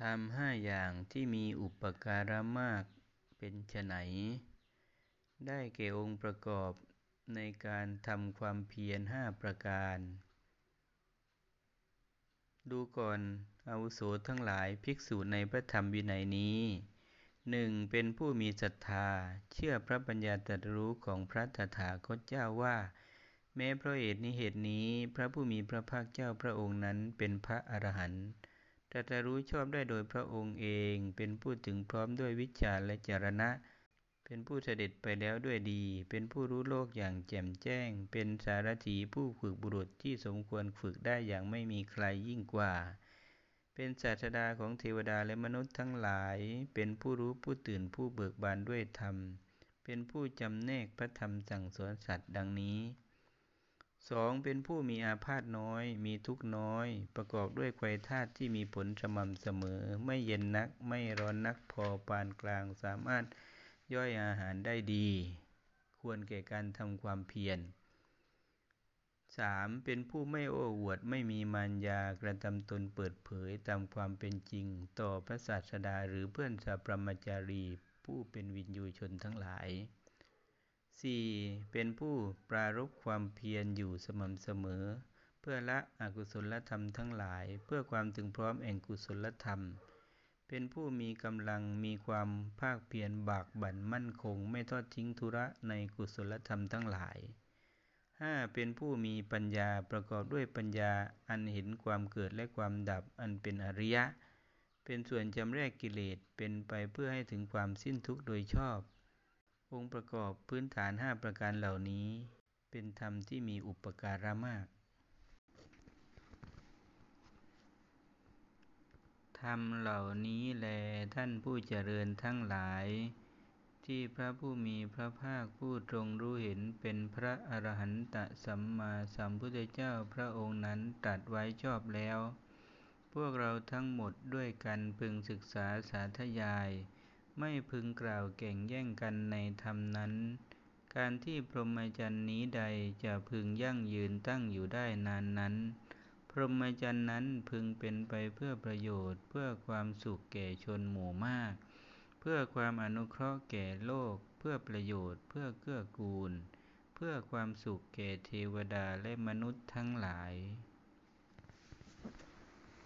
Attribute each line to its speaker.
Speaker 1: ธรรมห้าอย่างที่มีอุปการะมากเป็นไฉนได้แก่องค์ประกอบในการทำความเพียรห้าประการ ดูก่อนอาวุโสทั้งหลายภิกษุในพระธรรมวินัยนี้ 1. เป็นผู้มีศรัทธา เชื่อพระปัญญาตรัสรู้ของพระตถาคตเจ้าว่า แม้เพราะเหตุนี้เหตุนี้ พระผู้มีพระภาคเจ้าพระองค์นั้นเป็นพระอรหันต์ ตรัสรู้ชอบได้โดยพระองค์เอง เป็นผู้ถึงพร้อมด้วยวิชาและจรณะ เป็นผู้เสด็จไปแล้วด้วยดี เป็นผู้รู้โลกอย่างแจ่มแจ้ง เป็นสารถีผู้ฝึกบุรุษที่สมควรฝึกได้อย่างไม่มีใครยิ่งกว่า เป็นศาสดาของเทวดาและมนุษย์ทั้งหลาย เป็นผู้รู้ผู้ตื่นผู้เบิกบานด้วยธรรม เป็นผู้จำแนกพระธรรมสั่งสอนสัตว์ดังนี้ 2. เป็นผู้มีอาพาธน้อย มีทุกข์น้อย ประกอบด้วยไกวธาตุที่มีผลสม่ำเสมอ ไม่เย็นนัก ไม่ร้อนนักพอปานกลางสามารถย่อยอาหารได้ดี ควรแก่การทำความเพียร 3. เป็นผู้ไม่โอ้อวดไม่มีมารยากระทำตนเปิดเผยตามความเป็นจริง ต่อพระศาสดาหรือเพื่อนสาปรมาจารี ผู้เป็นวินยูชนทั้งหลาย 4. เป็นผู้ปรารภความเพียรอยู่สม่ำเสมอ เพื่อละอกุศลธรรมทั้งหลาย เพื่อความถึงพร้อมแห่งกุศลธรรม เป็นผู้มีกำลังมีความภาคเพียรบากบั่นมั่นคง ไม่ทอดทิ้งธุระในกุศลธรรมทั้งหลาย 5. เป็นผู้มีปัญญาประกอบด้วยปัญญาอันเห็นความเกิดและความดับอันเป็นอริยะ เป็นส่วนจำแรกกิเลสเป็นไปเพื่อให้ถึงความสิ้นทุกข์โดยชอบ องค์ประกอบพื้นฐานห้าประการเหล่านี้ เป็นธรรมที่มีอุปการะมาก ธรรมเหล่านี้แลท่านผู้เจริญทั้งหลาย ที่พระผู้มีพระภาคผู้ทรงรู้เห็นเป็นพระอรหันตสัมมาสัมพุทธเจ้าพระองค์นั้นตรัสไว้ชอบแล้ว พวกเราทั้งหมดด้วยกันพึงศึกษาสาธยาย ไม่พึงกล่าวแก่งแย่งกันในธรรมนั้น การที่พรหมจรรย์นี้ใดจะพึงยั่งยืนตั้งอยู่ได้นานนั้น พรหมจรรย์นั้นพึงเป็นไปเพื่อประโยชน์เพื่อความสุขแก่ชนหมู่มาก เพื่อความอนุเคราะห์แก่โลก เพื่อประโยชน์ เพื่อเกื้อกูล เพื่อความสุขแก่เทวดาและมนุษย์ทั้งหลาย